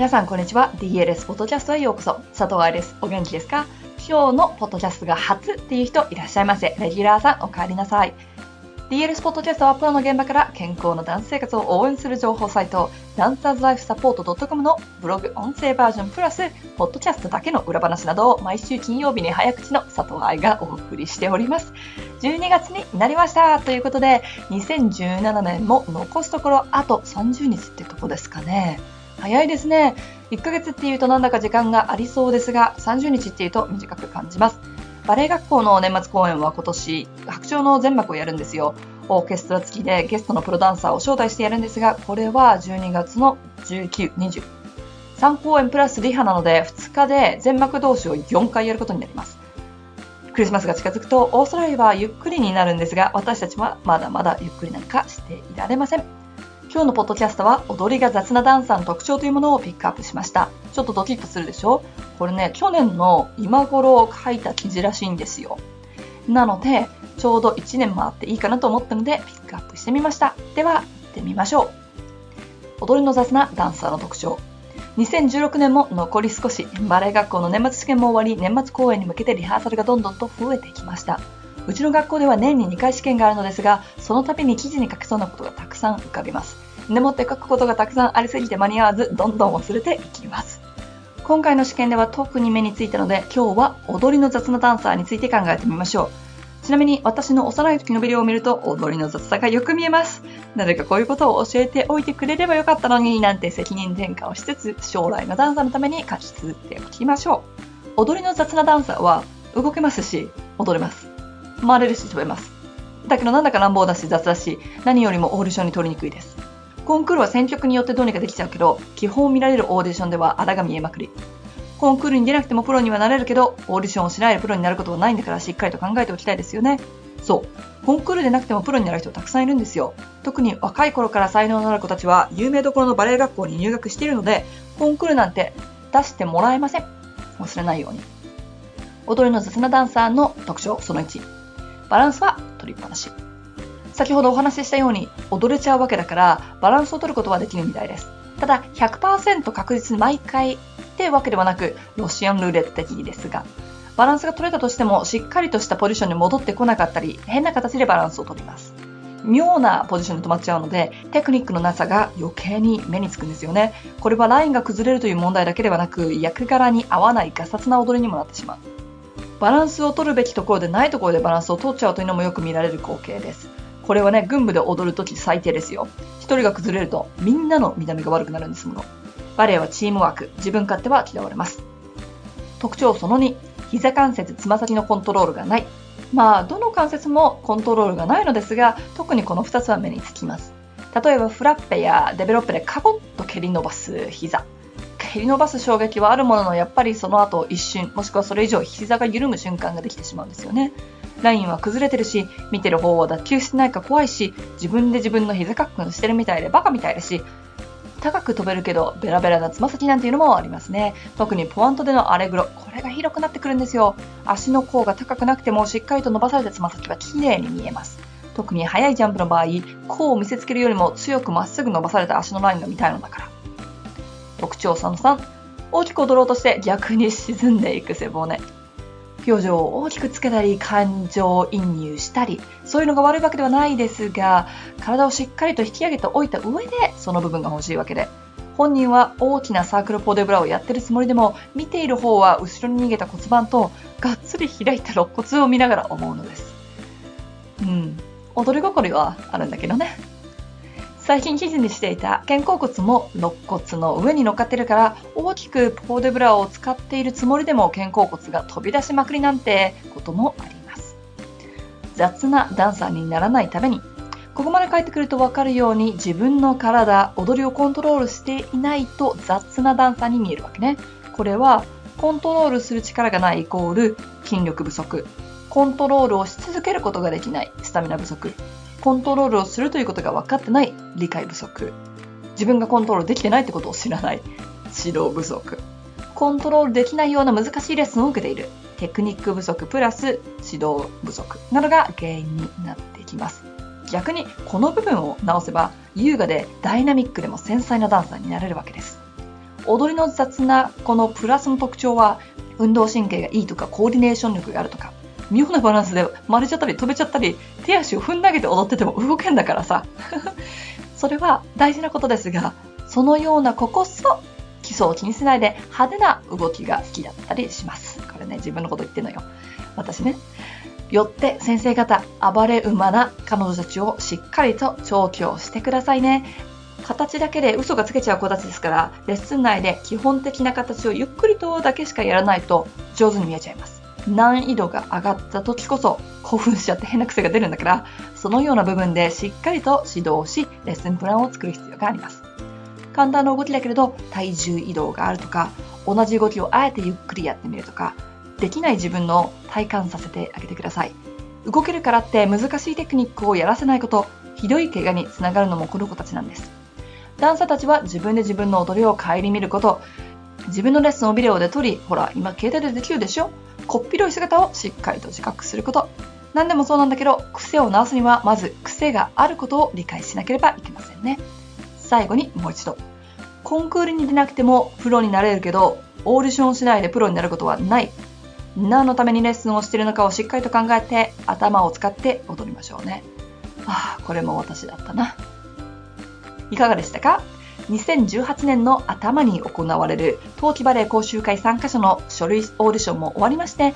皆さんこんにちは。DLS ポッドキャストへようこそ。佐藤愛です。お元気ですか？今日のポッドキャストが初っていう人いらっしゃいませ。レギュラーさんお帰りなさい。DLS ポッドキャストはプロの現場から健康なダンス生活を応援する情報サイトダンサーズライフサポート .com のブログ音声バージョンプラスポッドキャストだけの裏話などを毎週金曜日に早口の佐藤愛がお送りしております。12月になりました。ということで2017年も残すところあと30日ってとこですかね。早いですね。1ヶ月っていうとなんだか時間がありそうですが、30日っていうと短く感じます。バレエ学校の年末公演は今年、白鳥の全幕をやるんですよ。オーケストラ付きでゲストのプロダンサーを招待してやるんですが、これは12月の19、20。3公演プラスリハなので、2日で全幕同士を4回やることになります。クリスマスが近づくと、オーストラリアはゆっくりになるんですが、私たちはまだまだゆっくりなんかしていられません。今日のポッドキャストは踊りが雑なダンサーの特徴というものをピックアップしました。ちょっとドキッとするでしょ？これね、去年の今頃書いた記事らしいんですよ。なので、ちょうど1年もあっていいかなと思ったので、ピックアップしてみました。では、行ってみましょう。踊りの雑なダンサーの特徴。2016年も残り少し、バレエ学校の年末試験も終わり、年末公演に向けてリハーサルがどんどんと増えてきました。うちの学校では年に2回試験があるのですが、その度に記事に書けそうなことがたくさん浮かびます。でもって書くことがたくさんありすぎて間に合わず、どんどん忘れていきます。今回の試験では特に目についたので、今日は踊りの雑なダンサーについて考えてみましょう。ちなみに私の幼い時のビデオを見ると踊りの雑さがよく見えます。なぜかこういうことを教えておいてくれればよかったのになんて責任転嫁をしつつ将来のダンサーのために勝ち続けておきましょう。踊りの雑なダンサーは動けますし踊れます。回れるし飛べます。だけどなんだか乱暴だし雑だし、何よりもオーディションに取りにくいです。コンクールは選曲によってどうにかできちゃうけど、基本見られるオーディションではあらが見えまくり。コンクールに出なくてもプロにはなれるけど、オーディションをしないでプロになることはないんだからしっかりと考えておきたいですよね。そう。コンクールでなくてもプロになる人たくさんいるんですよ。特に若い頃から才能のある子たちは有名どころのバレエ学校に入学しているので、コンクールなんて出してもらえません。忘れないように。踊りの雑なダンサーの特徴その1。バランスは取りっぱなし。先ほどお話ししたように踊れちゃうわけだからバランスを取ることはできるみたいです。ただ100%確実に毎回ってわけではなくロシアンルーレット的ですがバランスが取れたとしてもしっかりとしたポジションに戻ってこなかったり変な形でバランスを取ります。妙なポジションに止まっちゃうのでテクニックのなさが余計に目につくんですよね。これはラインが崩れるという問題だけではなく役柄に合わないガサツな踊りにもなってしまう。バランスを取るべきところでないところでバランスを取っちゃうというのもよく見られる光景です。これはね、軍部で踊るとき最低ですよ。一人が崩れるとみんなの見た目が悪くなるんですもの。バレエはチームワーク、自分勝手は嫌われます。特徴その2、膝関節、つま先のコントロールがない。まあ、どの関節もコントロールがないのですが、特にこの2つは目につきます。例えばフラッペやデベロッペでカボッと蹴り伸ばす膝。蹴り伸ばす衝撃はあるもののやっぱりその後一瞬もしくはそれ以上膝が緩む瞬間ができてしまうんですよね。ラインは崩れてるし見てる方は脱臼してないか怖いし自分で自分の膝カックンしてるみたいでバカみたいだし高く飛べるけどベラベラなつま先なんていうのもありますね。特にポワントでのアレグロこれが広くなってくるんですよ。足の甲が高くなくてもしっかりと伸ばされたつま先は綺麗に見えます。特に速いジャンプの場合甲を見せつけるよりも強くまっすぐ伸ばされた足のラインが見たいのだから。特徴その3、大きく踊ろうとして逆に沈んでいく背骨。表情を大きくつけたり、感情移入したり、そういうのが悪いわけではないですが、体をしっかりと引き上げておいた上で、その部分が欲しいわけで、本人は大きなサークルポーデブラをやってるつもりでも、見ている方は後ろに逃げた骨盤と、がっつり開いた肋骨を見ながら思うのです。うん、踊り心はあるんだけどね。最近記事にしていた肩甲骨も肋骨の上に乗っかってるから大きくポーデブラを使っているつもりでも肩甲骨が飛び出しまくりなんてこともあります。雑なダンサーにならないためにここまで書いてくると分かるように自分の体踊りをコントロールしていないと雑なダンサーに見えるわけね。これはコントロールする力がないイコール筋力不足。コントロールをし続けることができない。スタミナ不足。コントロールをするということが分かってない理解不足。自分がコントロールできてないってことを知らない。指導不足。コントロールできないような難しいレッスンを受けている。テクニック不足プラス指導不足。などが原因になってきます。逆にこの部分を直せば優雅でダイナミックでも繊細なダンサーになれるわけです。踊りの雑なこのプラスの特徴は運動神経がいいとかコーディネーション力があるとか。妙なバランスで丸れちゃったり飛べちゃったり手足を踏ん投げて踊ってても動けんだからさ。それは大事なことですがそのような子こそ基礎を気にしないで派手な動きが好きだったりします。これね自分のこと言ってんのよ。私ねよって先生方暴れ馬な彼女たちをしっかりと調教してくださいね。形だけで嘘がつけちゃう子たちですからレッスン内で基本的な形をゆっくりとだけしかやらないと上手に見えちゃいます。難易度が上がった時こそ興奮しちゃって変な癖が出るんだからそのような部分でしっかりと指導しレッスンプランを作る必要があります。簡単な動きだけれど体重移動があるとか同じ動きをあえてゆっくりやってみるとかできない自分の体感させてあげてください。動けるからって難しいテクニックをやらせないことひどい怪我につながるのもこの子たちなんです。ダンサーたちは自分で自分の踊りを顧みること自分のレッスンをビデオで撮りほら今携帯でできるでしょ？こっぴどい姿をしっかりと自覚すること。何でもそうなんだけど癖を直すにはまず癖があることを理解しなければいけませんね。最後にもう一度。コンクールに出なくてもプロになれるけどオーディションしないでプロになることはない。何のためにレッスンをしているのかをしっかりと考えて頭を使って踊りましょうね。ああ、これも私だったな。いかがでしたか？2018年の頭に行われる冬季バレエ講習会参加者の書類オーディションも終わりまして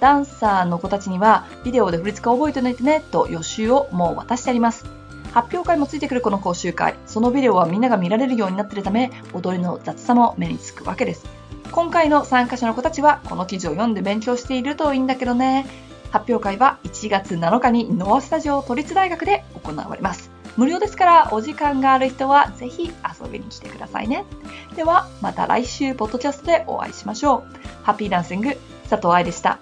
ダンサーの子たちにはビデオで振り付けを覚えておいてねと予習をもう渡してあります発表会もついてくるこの講習会そのビデオはみんなが見られるようになっているため踊りの雑さも目につくわけです今回の参加者の子たちはこの記事を読んで勉強しているといいんだけどね。発表会は1月7日にノアスタジオ都立大学で行われます。無料ですからお時間がある人はぜひ遊びに来てくださいね。ではまた来週ポッドキャストでお会いしましょう。ハッピーダンシング佐藤愛でした。